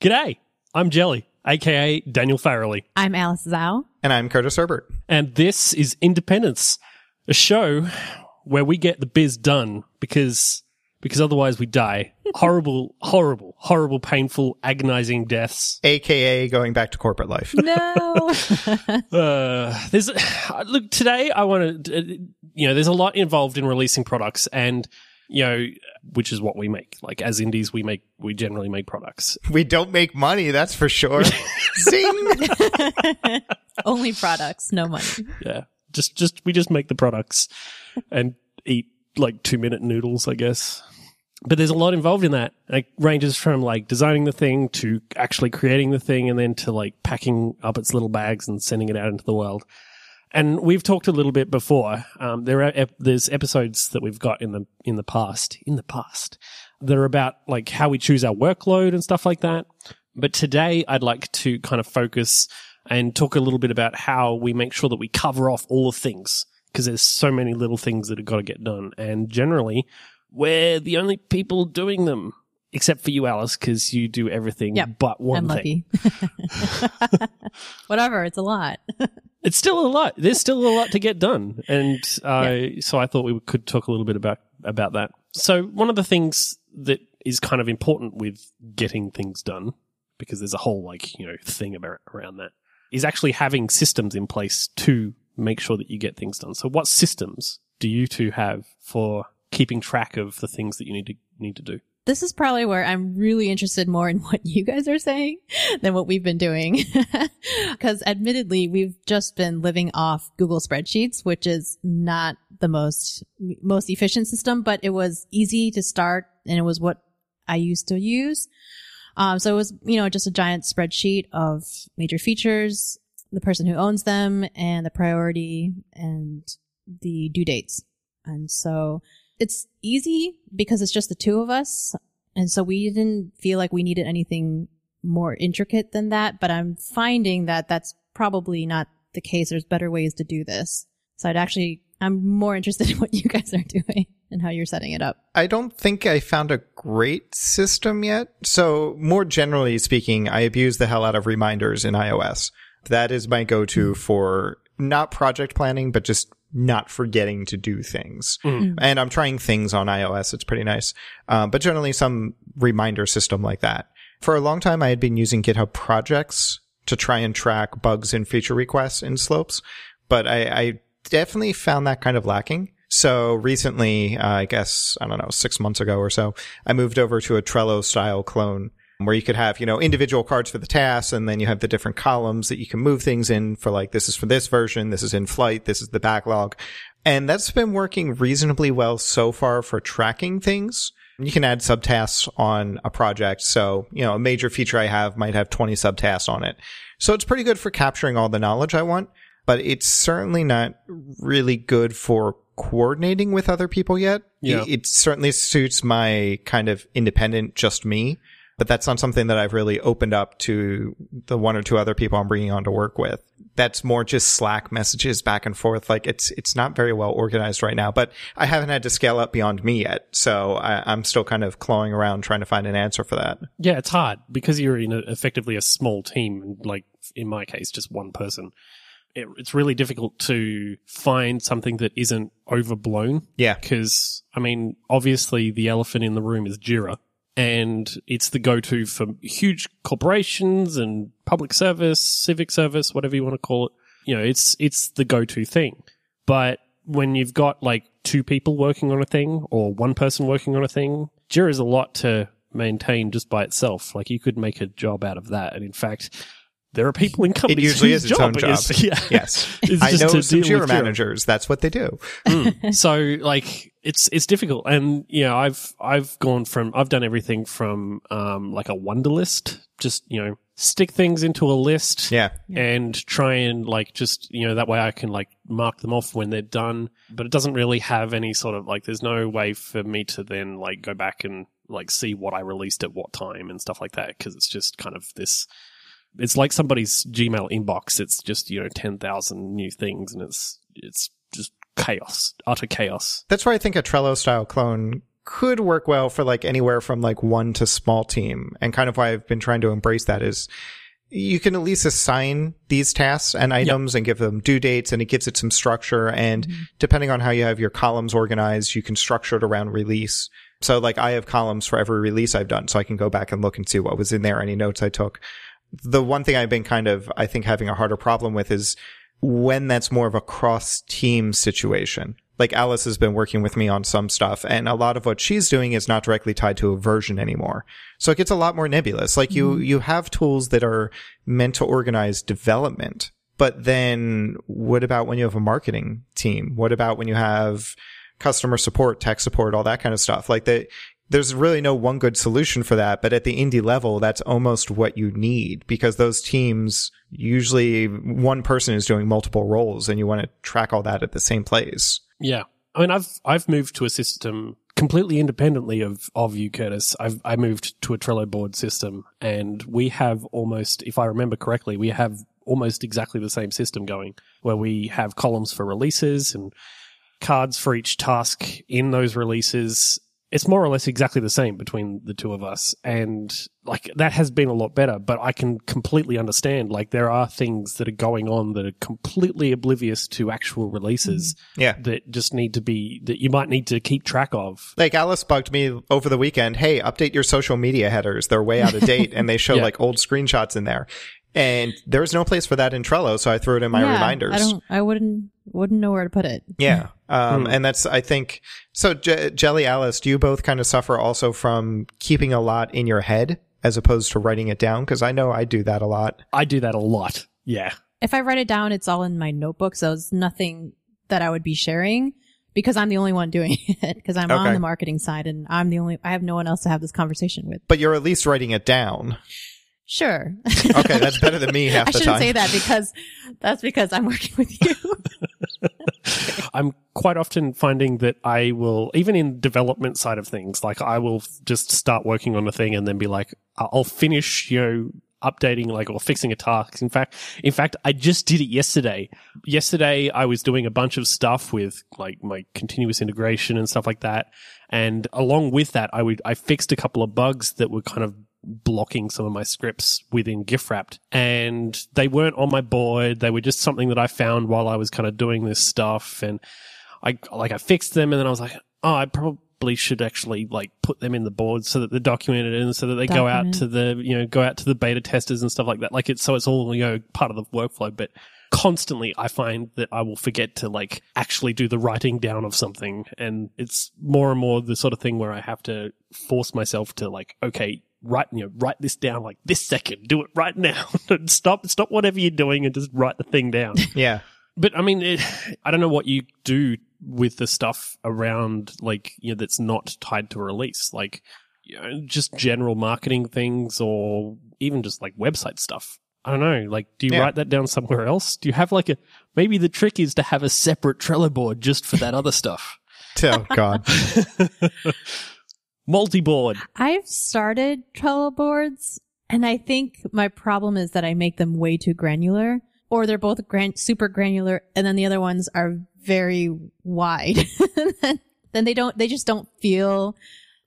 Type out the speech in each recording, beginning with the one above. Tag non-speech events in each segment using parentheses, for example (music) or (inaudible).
G'day, I'm Jelly, aka Daniel Farrelly, I'm Alice Zhao. And I'm Curtis Herbert. and this is Independence, a show where we get the biz done because because otherwise we die. (laughs) horrible, horrible, horrible, painful, agonizing deaths. AKA going back to corporate life. No. (laughs) Uh, there's look today. I want to, you know, there's a lot involved in releasing products, and you know, which is what we make. Like as indies, we make we generally make products. (laughs) we don't make money, that's for sure. (laughs) Zing! (laughs) Only products, no money. Yeah, just just we just make the products and eat like two minute noodles, I guess. But there's a lot involved in that. It ranges from like designing the thing to actually creating the thing, and then to like packing up its little bags and sending it out into the world. And we've talked a little bit before. Um, there are ep- there's episodes that we've got in the in the past in the past that are about like how we choose our workload and stuff like that. But today, I'd like to kind of focus and talk a little bit about how we make sure that we cover off all the things because there's so many little things that have got to get done. And generally, we're the only people doing them, except for you, Alice, because you do everything Yep, but one I'm thing. lucky. (laughs) Whatever, it's a lot. (laughs) It's still a lot. There's still a lot to get done, and uh, so I thought we could talk a little bit about about that. So one of the things that is kind of important with getting things done, because there's a whole like you know thing about around that, is actually having systems in place to make sure that you get things done. So what systems do you two have for keeping track of the things that you need to need to do? This is probably where I'm really interested more in (laughs) what you guys are saying than what we've been doing. (laughs) Because admittedly, we've just been living off Google spreadsheets, which is not the most, most efficient system, but it was easy to start and it was what I used to use. Um, so it was, you know, just a giant spreadsheet of major features, the person who owns them and the priority and the due dates. And so it's easy because it's just the two of us. And so we didn't feel like we needed anything more intricate than that. But I'm finding that that's probably not the case. There's better ways to do this. So I'd actually, I'm more interested (laughs) in what you guys are doing and how you're setting it up. I don't think I found a great system yet. So, more generally speaking, I abuse the hell out of reminders in iOS. That is my go to hmm. for not project planning, but just not forgetting to do things. And I'm trying things on iOS. It's pretty nice. Um, but generally, some reminder system like that. For a long time, I had been using GitHub projects to try and track bugs and feature requests in slopes, but I, I definitely found that kind of lacking. So recently, uh, I guess, I don't know, six months ago or so, I moved over to a Trello style clone where you could have, you know, individual cards for the tasks and then you have the different columns that you can move things in for like, this is for this version, this is in flight, this is the backlog. And that's been working reasonably well so far for tracking things. You can add subtasks on a project. So, you know, a major feature I have might have 20 subtasks on it. So it's pretty good for capturing all the knowledge I want, but it's certainly not really good for coordinating with other people yet. Yeah. It, it certainly suits my kind of independent, just me, but that's not something that I've really opened up to the one or two other people I'm bringing on to work with. That's more just Slack messages back and forth. Like it's, it's not very well organized right now, but I haven't had to scale up beyond me yet. So I, I'm still kind of clawing around trying to find an answer for that. Yeah, it's hard because you're in a, effectively a small team, and like in my case, just one person. It, it's really difficult to find something that isn't overblown. Yeah. because I mean, obviously, the elephant in the room is Jira, and it's the go-to for huge corporations and public service, civic service, whatever you want to call it. You know, it's it's the go-to thing. But when you've got like two people working on a thing or one person working on a thing, Jira is a lot to maintain just by itself. Like you could make a job out of that, and in fact. There are people in companies. It usually is its own job. is- (laughs) yeah, Yes. I just know to some Jira with managers. That's what they do. Mm. so like it's it's difficult and you know i've i've gone from i've done everything from um like a Wunderlist just you know stick things into a list Yeah. and try and like just you know that way i can like mark them off when they're done but it doesn't really have any sort of like there's no way for me to then like go back and like see what i released at what time and stuff like that because it's just kind of this it's like somebody's gmail inbox it's just you know 10,000 new things and it's it's just chaos utter chaos That's where I think a Trello style clone could work well for like anywhere from like one to small team. And kind of why I've been trying to embrace that is you can at least assign these tasks and items and give them due dates and it gives it some structure. And mm-hmm. depending on how you have your columns organized, you can structure it around release. So like I have columns for every release I've done. So I can go back and look and see what was in there, any notes I took. The one thing I've been kind of, I think having a harder problem with is when that's more of a cross team situation. Like Alice has been working with me on some stuff and a lot of what she's doing is not directly tied to a version anymore. So it gets a lot more nebulous. Like you, mm-hmm. you have tools that are meant to organize development. But then what about when you have a marketing team? What about when you have customer support, tech support, all that kind of stuff? Like that, there's really no one good solution for that. But at the indie level, that's almost what you need because those teams usually one person is doing multiple roles and you want to track all that at the same place. Yeah. I mean, I've I've moved to a system completely independently of of you, Curtis. I've I moved to a Trello board system, and we have almost, if I remember correctly, we have almost exactly the same system going, where we have columns for releases and cards for each task in those releases. It's more or less exactly the same between the two of us. And like that has been a lot better, but I can completely understand like there are things that are going on that are completely oblivious to actual releases mm-hmm. Yeah. that just need to be that you might need to keep track of. Like Alice bugged me over the weekend. Hey, update your social media headers. They're way out of date and they show (laughs) Yeah. like old screenshots in there. And there's no place for that in Trello. So I threw it in my Yeah, reminders. I don't. I wouldn't. Wouldn't know where to put it. Yeah. (laughs) Um, Hmm. and that's, I think, so Je- Jelly Alice, do you both kind of suffer also from keeping a lot in your head as opposed to writing it down? Cause I know I do that a lot. I do that a lot. Yeah. If I write it down, it's all in my notebook, so it's nothing that I would be sharing because I'm the only one doing (laughs) it because I'm Okay. on the marketing side and I'm the only. I have no one else to have this conversation with. But you're at least writing it down. Sure. Okay. That's better than me (laughs) half I the shouldn't say that because that's because I'm working with you. (laughs) I'm quite often finding that I will, even in development side of things, like I will just start working on a thing and then be like, I'll finish, you know, updating like or fixing a task. In fact, in fact, I just did it yesterday. Yesterday, I was doing a bunch of stuff with like my continuous integration and stuff like that. And along with that, I would, I fixed a couple of bugs that were kind of blocking some of my scripts within gift and they weren't on my board. They were just something that I found while I was kind of doing this stuff. And I, like, I fixed them and then I was like, oh, I probably should actually like put them in the board so that they're documented and so that they go out to the, you know, go out to the beta testers and stuff like that. Like it's, so it's all, you know, part of the workflow, but constantly I find that I will forget to like actually do the writing down of something. And it's more and more the sort of thing where I have to force myself to like, okay, write, you know, write this down like this second, do it right now. (laughs) stop, stop whatever you're doing and just write the thing down. (laughs) Yeah. but I mean, it, I don't know what you do with the stuff around like, you know, that's not tied to a release, like, you know, just general marketing things or even just like website stuff. I don't know. Like, do you Yeah. write that down somewhere else? Do you have like a, maybe the trick is to have a separate Trello board just for that other stuff. (laughs) Oh God. Multi-board. I've started Trello boards, and I think my problem is that I make them way too granular, or they're both gran- super granular, and then the other ones are very wide. (laughs) then they don't, they just don't feel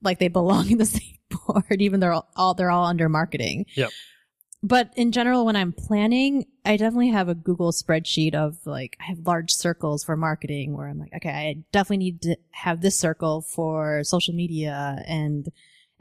like they belong in the (laughs) same board, even though they're all, all they're all under marketing. Yep. But in general, when I'm planning, I definitely have a Google spreadsheet of like, I have large circles for marketing where I'm like, okay, I definitely need to have this circle for social media and,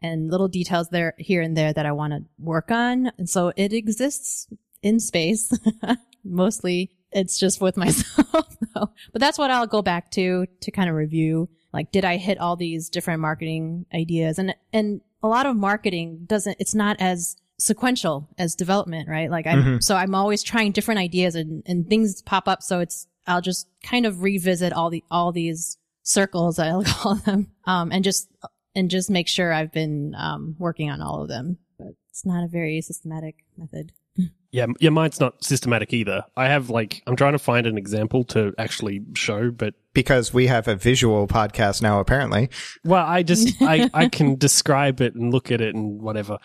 and little details there, here and there that I want to work on. And so it exists in space. (laughs) Mostly it's just with (laughs) myself. But that's what I'll go back to, to kind of review. Like, did I hit all these different marketing ideas? And, and a lot of marketing doesn't, it's not as sequential as development, right? Like I'm, so I'm always trying different ideas and, and things pop up. So it's, I'll just kind of revisit all the, all these circles, I'll (laughs) call them, um, and just, and just make sure I've been, um, working on all of them. But it's not a very systematic method. (laughs) Yeah, yeah, mine's not systematic either. I have like, I'm trying to find an example to actually show, but Because we have a visual podcast now, apparently. Well, I just I, I (laughs) can describe it and look at it and whatever.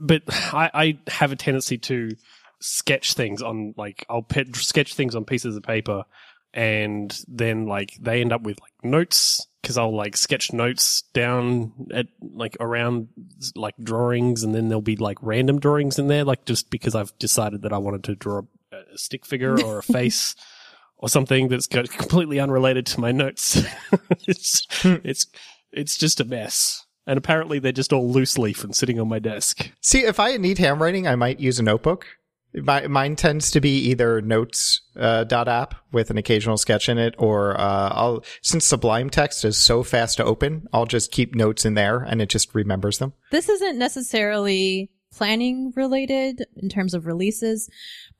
But (sighs) I, I have a tendency to sketch things on like I'll pet, sketch things on pieces of paper and then like they end up with like notes because I'll like sketch notes down at like around like drawings, and then there'll be like random drawings in there, like just because I've decided that I wanted to draw a, stick figure or a (laughs) face or something that's completely unrelated to my notes. (laughs) it's hmm. it's it's just a mess. And apparently they're just all loose leaf and sitting on my desk. See, if I need handwriting, I might use a notebook. My, mine tends to be either notes uh, dot app with an occasional sketch in it, or uh, I'll since Sublime Text is so fast to open, I'll just keep notes in there and it just remembers them. This isn't necessarily planning related in terms of releases,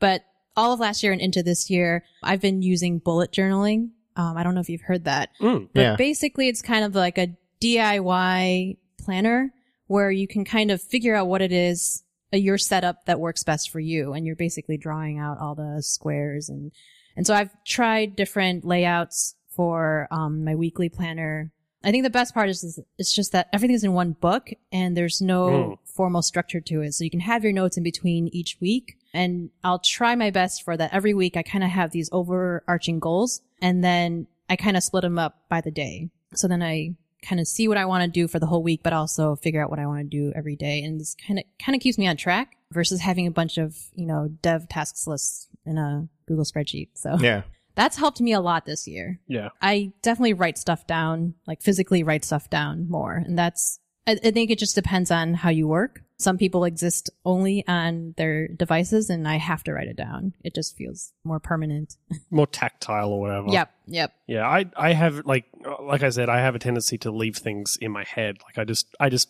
but all of last year and into this year, I've been using bullet journaling. Um, I don't know if you've heard that, Mm. but Yeah. basically it's kind of like a DIY planner where you can kind of figure out what it is uh, your setup that works best for you. And you're basically drawing out all the squares and, and so I've tried different layouts for, um, my weekly planner. I think the best part is, is it's just that everything's in one book and there's no Mm. formal structure to it. So you can have your notes in between each week. And I'll try my best for that every week. I kind of have these overarching goals and then I kind of split them up by the day. So then I kind of see what I want to do for the whole week, but also figure out what I want to do every day. And this kind of, kind of keeps me on track versus having a bunch of, you know, dev tasks lists in a Google spreadsheet. So Yeah. that's helped me a lot this year. Yeah. I definitely write stuff down, like physically write stuff down more. And that's, I, I think it just depends on how you work. Some people exist only on their devices and I have to write it down. It just feels more permanent. (laughs) More tactile or whatever. Yep. Yep. Yeah, I I have like like I said, I have a tendency to leave things in my head. Like I just I just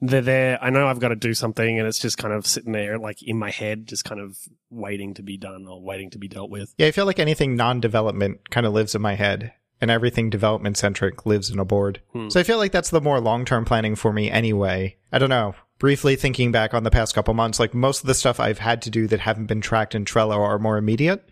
they're there. I know I've got to do something, and it's just kind of sitting there, like in my head, just kind of waiting to be done or waiting to be dealt with. Yeah, I feel like anything non-development kind of lives in my head, and everything development centric lives in a board. Hmm. So I feel like that's the more long-term planning for me anyway. I don't know. Briefly thinking back on the past couple months, like most of the stuff I've had to do that haven't been tracked in Trello are more immediate.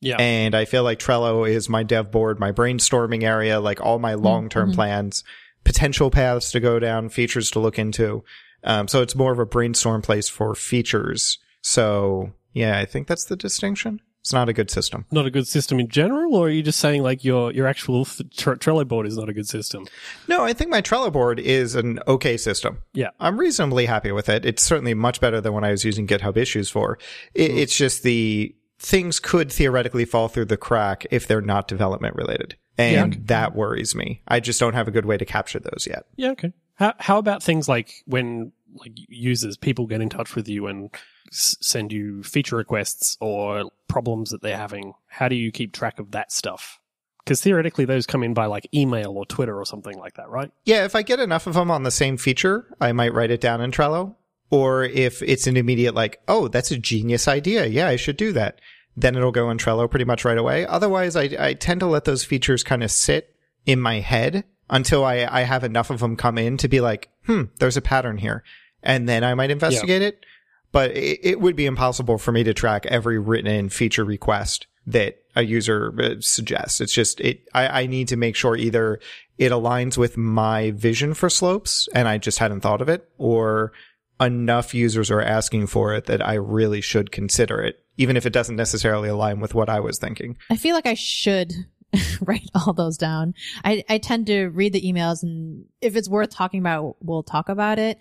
Yeah, And I feel like Trello is my dev board, my brainstorming area, like all my long-term Mhm. plans, potential paths to go down, features to look into. Um, so it's more of a brainstorm place for features. So yeah, I think that's the distinction. It's not a good system. not a good system in general, or are you just saying like your your actual Tre- Trello board is not a good system? No, I think my Trello board is an okay system. Yeah. I'm reasonably happy with it. It's certainly much better than when I was using GitHub issues for. It, mm-hmm. It's just the things could theoretically fall through the crack if they're not development related. And Yeah. that worries me. I just don't have a good way to capture those yet. Yeah, okay. How how about things like when like users people get in touch with you and s- send you feature requests or problems that they're having? How do you keep track of that stuff? Because theoretically, those come in by like email or Twitter or something like that, right? Yeah, if I get enough of them on the same feature, I might write it down in Trello. Or if it's an immediate like, oh, that's a genius idea. Yeah, I should do that. Then it'll go in Trello pretty much right away. Otherwise, I, I tend to let those features kind of sit in my head until I, I have enough of them come in to be like, hmm, there's a pattern here. And then I might investigate it. But it, it would be impossible for me to track every written in feature request that a user uh, suggests. It's just, it, I, I need to make sure either it aligns with my vision for slopes and I just hadn't thought of it or enough users are asking for it that I really should consider it, even if it doesn't necessarily align with what I was thinking. I feel like I should (laughs) write all those down. I, I tend to read the emails and if it's worth talking about, we'll talk about it.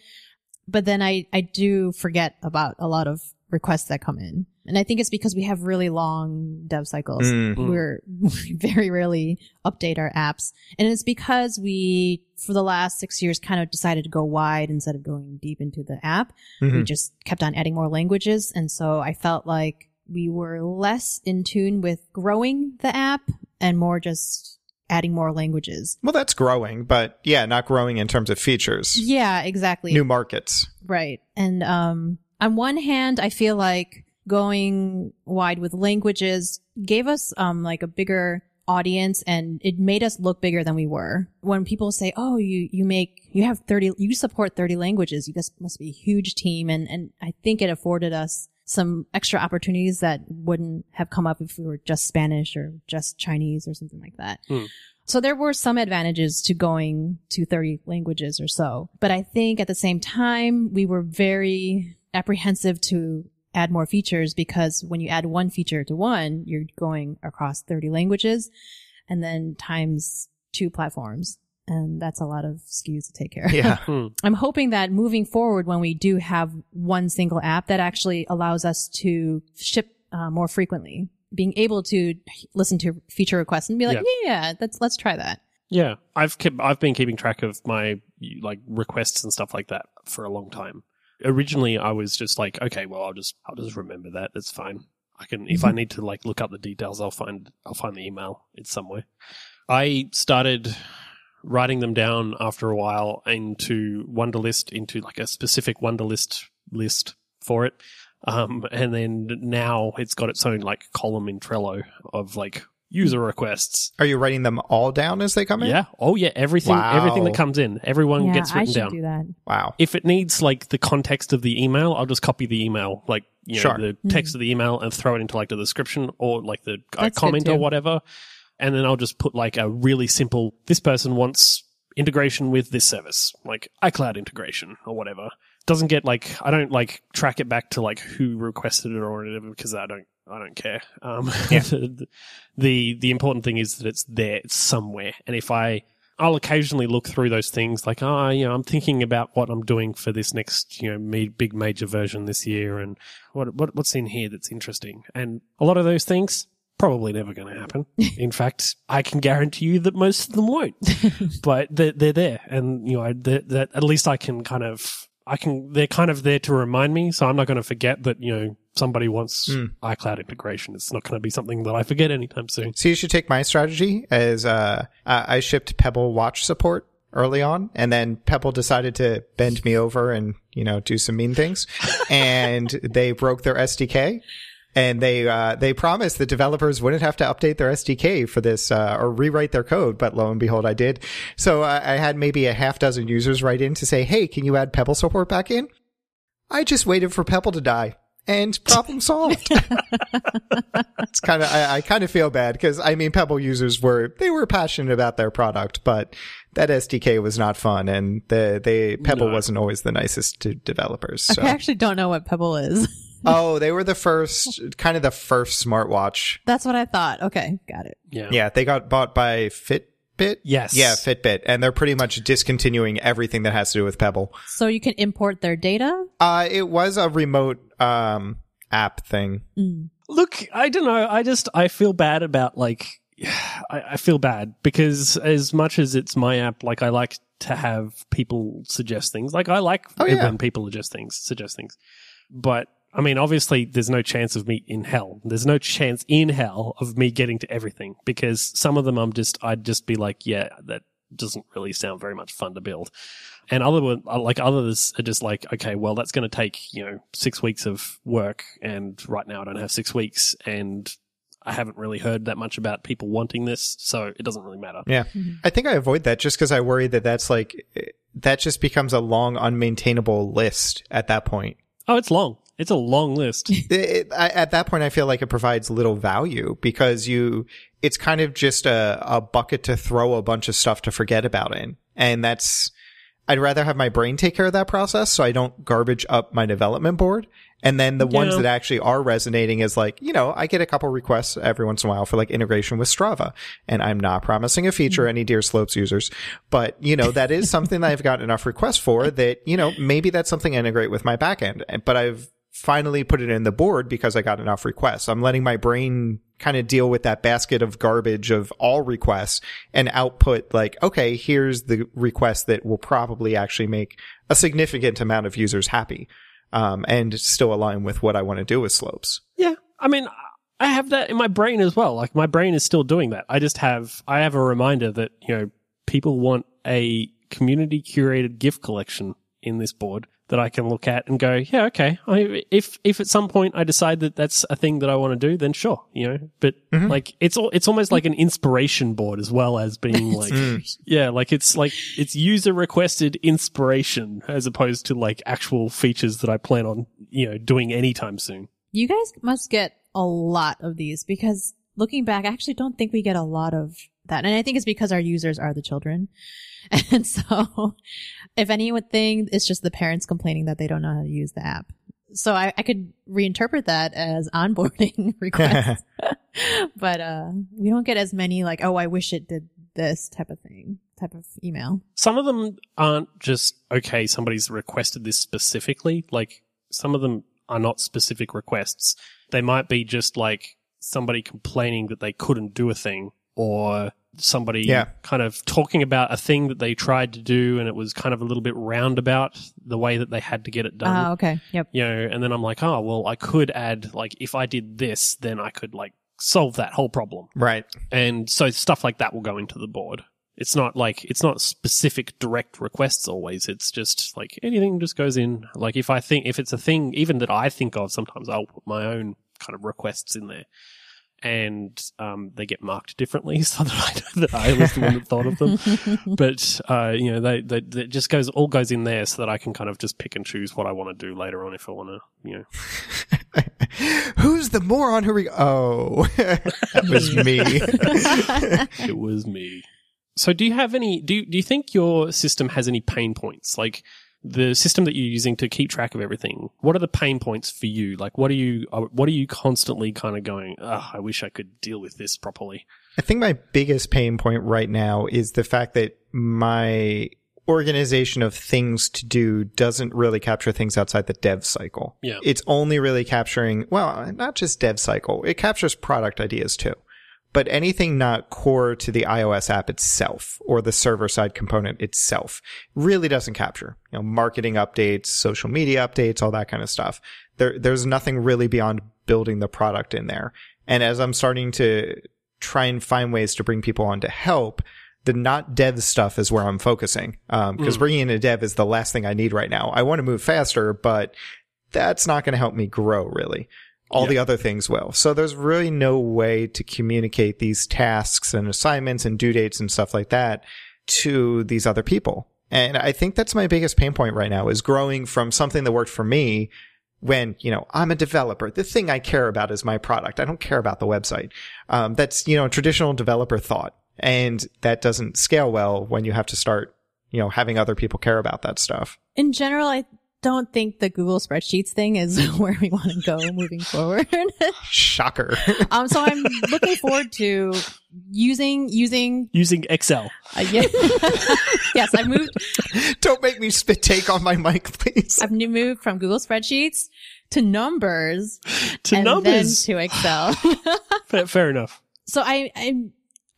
But then I, I do forget about a lot of requests that come in. And I think it's because we have really long dev cycles. Mm. Mm. We're we (laughs) very rarely update our apps. And it's because we, for the last six years, kind of decided to go wide instead of going deep into the app we Mhm. just kept on adding more languages. And so I felt like we were less in tune with growing the app and more just adding more languages. Well, that's growing, but yeah, not growing in terms of features. Yeah, exactly. New markets. Right. And um, on one hand, I feel like going wide with languages gave us um, like a bigger audience and it made us look bigger than we were. When people say, "Oh, you you make you have 30 you support 30 languages. You guys must be a huge team." And and I think it afforded us some extra opportunities that wouldn't have come up if we were just Spanish or just Chinese or something like that. Hmm. So there were some advantages to going to 30 languages or so. But I think at the same time, we were very apprehensive to add more features because when you add one feature to one, you're going across 30 languages and then times two platforms. And that's a lot of SKUs to take care of. Yeah. (laughs) Hmm. I'm hoping that moving forward, when we do have one single app that actually allows us to ship uh, more frequently, being able to listen to feature requests and be like, Yeah. yeah, let's let's try that. Yeah, I've kept I've been keeping track of my like requests and stuff like that for a long time. Originally, I was just like, okay, well, I'll just I'll just remember that. It's fine. I can if I need to like look up the details, I'll find I'll find the email. It's somewhere. I started writing them down after a while into Wunderlist into like a specific Wunderlist list for it. Um, and then now it's got its own like column in Trello of like user requests Are you writing them all down as they come in? yeah. Oh, yeah. Everything, Wow. everything that comes in, everyone yeah, gets I written should down. do that. Wow. If it needs like the context of the email, I'll just copy the email, like you know, Sure. the text of the email, and throw it into like the description or like the uh, comment or whatever. And then I'll just put like a really simple. This person wants integration with this service, like iCloud integration or whatever. Doesn't get like I don't like track it back to like who requested it or whatever because I don't I don't care. Um, Yeah. the, (laughs) the the important thing is that it's there, it's somewhere, and if I I'll occasionally look through those things like, oh, you know, I'm thinking about what I'm doing for this next, you know, me, big major version this year and what, what, what's in here that's interesting. And a lot of those things probably never going to happen. (laughs) in fact, I can guarantee you that most of them won't, (laughs) but they're, they're there. And, you know, that, that at least I can kind of, I can, they're kind of there to remind me. So I'm not going to forget that, you know, somebody wants Hmm. iCloud integration. It's not going to be something that I forget anytime soon. So you should take my strategy as uh, I I shipped Pebble watch support early on, and then Pebble decided to bend me over and you know do some mean things, (laughs) and they broke their SDK. And they uh, they promised that developers wouldn't have to update their SDK for this uh, or rewrite their code, but lo and behold, I did. So uh, I had maybe a half dozen users write in to say, "Hey, can you add Pebble support back in?" I just waited for Pebble to die, and problem (laughs) solved. it's kind of I, I kind of feel bad because I mean Pebble users were they were passionate about their product, but that SDK was not fun, and the they Pebble No. wasn't always the nicest to developers. So. I actually don't know what Pebble is. (laughs) oh, they were the first, kind of the first smartwatch. That's what I thought. Okay, got it. Yeah. Yeah, they got bought by Fitbit. Yes. Yeah, Fitbit, and they're pretty much discontinuing everything that has to do with Pebble. So you can import their data. Uh, it was a remote um app thing. Mm. Look, I don't know. I just I feel bad about like (sighs) I, I feel bad because as much as it's my app, like I like to have people suggest things. Like I like Oh, yeah. when people suggest things, suggest things. But I mean, obviously, there's no chance of me in hell. There's no chance in hell of me getting to everything because some of them I'm just I'd just be like, yeah, that doesn't really sound very much fun to build. And other one, uh, like others are just like, okay, well, that's going to take, you know, six weeks of work. And right now I don't have six weeks and I haven't really heard that much about people wanting this. So it doesn't really matter. Yeah. I think I avoid that just because I worry that that's like, that just becomes a long, unmaintainable list at that point. Oh, it's long. It's a long list. (laughs) It, it- I, at that point, I feel like it provides little value because you, it's kind of just a, a bucket to throw a bunch of stuff to forget about in. And that's, I'd rather have my brain take care of that process so I don't garbage up my development board. And then the ones that actually are resonating is like, you know, I get a couple requests every once in a while for like integration with Strava. And I'm not promising a feature mm. any dear Slopes users, but you know, that is something that I've gotten enough requests for that, you know, maybe that's something I integrate with my backend. But I've finally put it in the board because I got enough requests. I'm letting my brain kind of deal with that basket of garbage of all requests and output like, okay, here's the request that will probably actually make a significant amount of users happy. Um, and still align with what I want to do with slopes. Yeah. I mean, I have that in my brain as well. Like my brain is still doing that. I just have, I have a reminder that, you know, people want a community curated gift collection in this board that I can look at and go, yeah, okay. I, if, if at some point I decide that that's a thing that I want to do, then sure, you know, but mm-hmm. like it's all, it's almost like an inspiration board as well as being (laughs) like, mm. yeah, like it's like, it's user requested inspiration as opposed to like actual features that I plan on, you know, doing anytime soon. You guys must get a lot of these because looking back, I actually don't think we get a lot of that. And I think it's because our users are the children. (laughs) And so if anything, it's just the parents complaining that they don't know how to use the app. so I, I could reinterpret that as onboarding (laughs) requests. (laughs) but uh, we don't get as many like, oh, I wish it did this type of thing, type of email. Some of them aren't just, okay, somebody's requested this specifically. Like, some of them are not specific requests. They might be just like somebody complaining that they couldn't do a thing or somebody Yeah. kind of talking about a thing that they tried to do and it was kind of a little bit roundabout the way that they had to get it done. Oh, okay. Yep. you know, and then I'm like, oh, well, I could add, like, if I did this, then I could, like, solve that whole problem. Right. And so stuff like that will go into the board. It's not like, it's not specific direct requests always. It's just like anything just goes in. Like, if I think, if it's a thing, even that I think of, sometimes I'll put my own kind of requests in there. And um, they get marked differently (laughs) so that I know that I was the one that thought of them (laughs) but uh, you know, they, they, they just goes all goes in there so that I can kind of just pick and choose what I want to do later on if I want to, you know. (laughs) Who's the moron who re- Oh, that was me. it was me. So, do you have any? Do you, do you think your system has any pain points? Like the system that you're using to keep track of everything. What are the pain points for you? Like, what are you? uh, What are you constantly kind of going? Oh, I wish I could deal with this properly. I think my biggest pain point right now is the fact that my organization of things to do doesn't really capture things outside the dev cycle. Yeah. It's only really capturing, well, not just dev cycle. It captures product ideas too. But anything not core to the iOS app itself or the server side component itself really doesn't capture. You know, marketing updates, social media updates, all that kind of stuff. There, there's nothing really beyond building the product in there. And as I'm starting to try and find ways to bring people on to help, the not dev stuff is where I'm focusing. Um, cause bringing in a dev is the last thing I need right now. I want to move faster, but that's not going to help me grow really. All the other things will. So there's really no way to communicate these tasks and assignments and due dates and stuff like that to these other people. And I think that's my biggest pain point right now is growing from something that worked for me when, you know, I'm a developer. The thing I care about is my product. I don't care about the website. Um, that's, you know, traditional developer thought. And that doesn't scale well when you have to start, you know, having other people care about that stuff. In general, I don't think the Google spreadsheets thing is (laughs) where we want to go moving forward. (laughs) Shocker. um, so I'm looking forward to using using. Using Excel Uh, yeah. (laughs) yes, I moved. don't make me spit take on my mic, please. I've new moved from Google spreadsheets to numbers to and numbers. then to Excel. fair, fair enough. so I, I,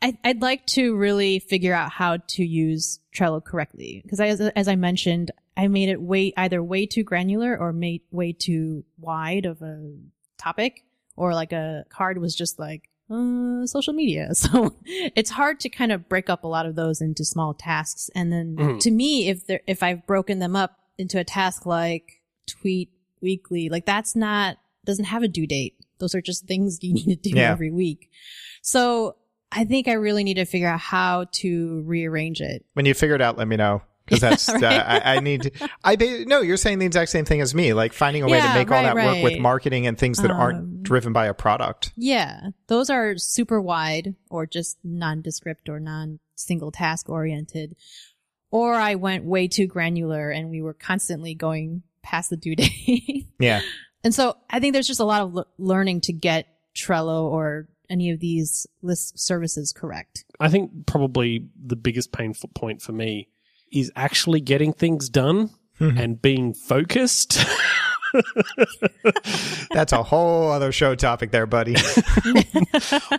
I, I'd like to really figure out how to use Trello correctly because as, as I mentioned, I made it way either way too granular or made way too wide of a topic, or like a card was just like uh, social media. (laughs) So it's hard to kind of break up a lot of those into small tasks. And then Mhm. to me, if if I've broken them up into a task like tweet weekly, like that's not, doesn't have a due date. Those are just things (laughs) you need to do Yeah. every week. So I think I really need to figure out how to rearrange it. When you figure it out, let me know. Cause that's, Right. uh, I, I need to, I, ba- no, you're saying the exact same thing as me, like finding a way to Yeah, make all that work with marketing and things that Um, aren't driven by a product. Yeah, those are super wide or just nondescript or non single task oriented. Or I went way too granular and we were constantly going past the due (laughs) date. Yeah. and so I think there's just a lot of l- learning to get Trello or any of these list services correct. I think probably the biggest pain f- point for me is actually getting things done Mhm. and being focused. (laughs) That's a whole other show topic there, buddy. (laughs)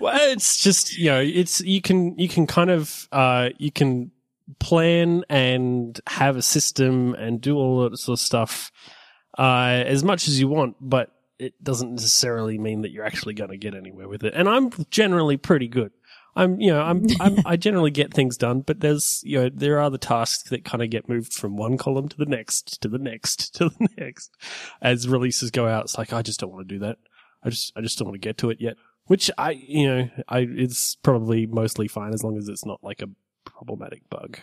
well, it's just you know, it's you can you can kind of uh, you can plan and have a system and do all that sort of stuff uh, as much as you want, but it doesn't necessarily mean that you're actually going to get anywhere with it. And I'm generally pretty good. I'm, you know, I'm, I'm, (laughs) I generally get things done, but there's, you know, there are the tasks that kind of get moved from one column to the next, to the next, (laughs) to the next. As releases go out, it's like, I just don't want to do that. I just, I just don't want to get to it yet. Which I, you know, I, it's probably mostly fine as long as it's not like a problematic bug.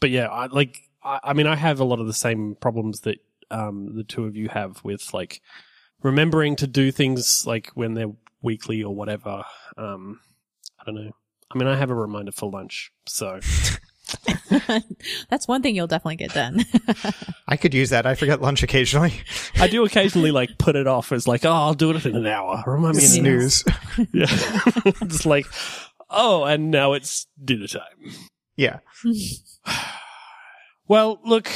But yeah, I like, I, I mean, I have a lot of the same problems that, um, the two of you have with like remembering to do things like when they're weekly or whatever. Um, I don't know. I mean, I have a reminder for lunch, so (laughs) That's one thing you'll definitely get done. (laughs) I could use that. I forget lunch occasionally. I do occasionally like put it off as like, oh, I'll do it in an hour. Remind me in an hour. Snooze. (laughs) Yeah. Just like, oh, and now it's dinner time. Yeah. (sighs) Well, look,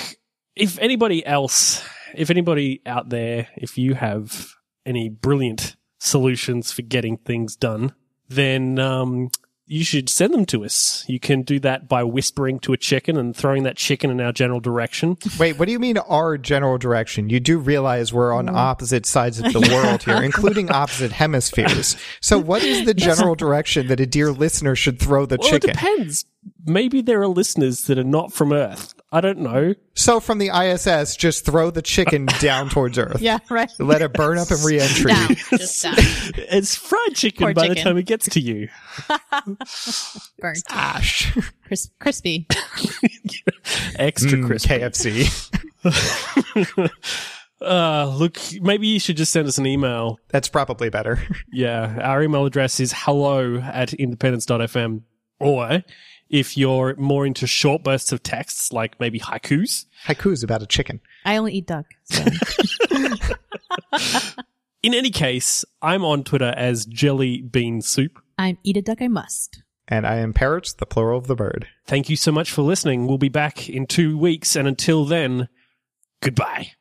if anybody else, if anybody out there, if you have any brilliant solutions for getting things done, then um, you should send them to us. You can do that by whispering to a chicken and throwing that chicken in our general direction. Wait, what do you mean our general direction? You do realize we're on mm. opposite sides of the world here, (laughs) including opposite hemispheres. So what is the general direction that a dear listener should throw the Well, chicken? it depends. Maybe there are listeners that are not from Earth. I don't know. So from the ISS, just throw the chicken (laughs) down towards Earth. yeah, right. Let it burn up in re-entry. Down. Just down. (laughs) It's fried chicken Poor by the time it gets to you. (laughs) Burnt. Ash. Cris- crispy. Extra Mm, crispy. KFC. Uh, look, maybe you should just send us an email. That's probably better. Yeah, our email address is hello at independence.fm. Or if you're more into short bursts of texts, like maybe haikus, Haiku's about a chicken. I only eat duck. So. (laughs) in any case, I'm on Twitter as Jelly Bean Soup. I'm eat a duck I must. And I am parrots, the plural of the bird. Thank you so much for listening. We'll be back in two weeks, and until then, goodbye.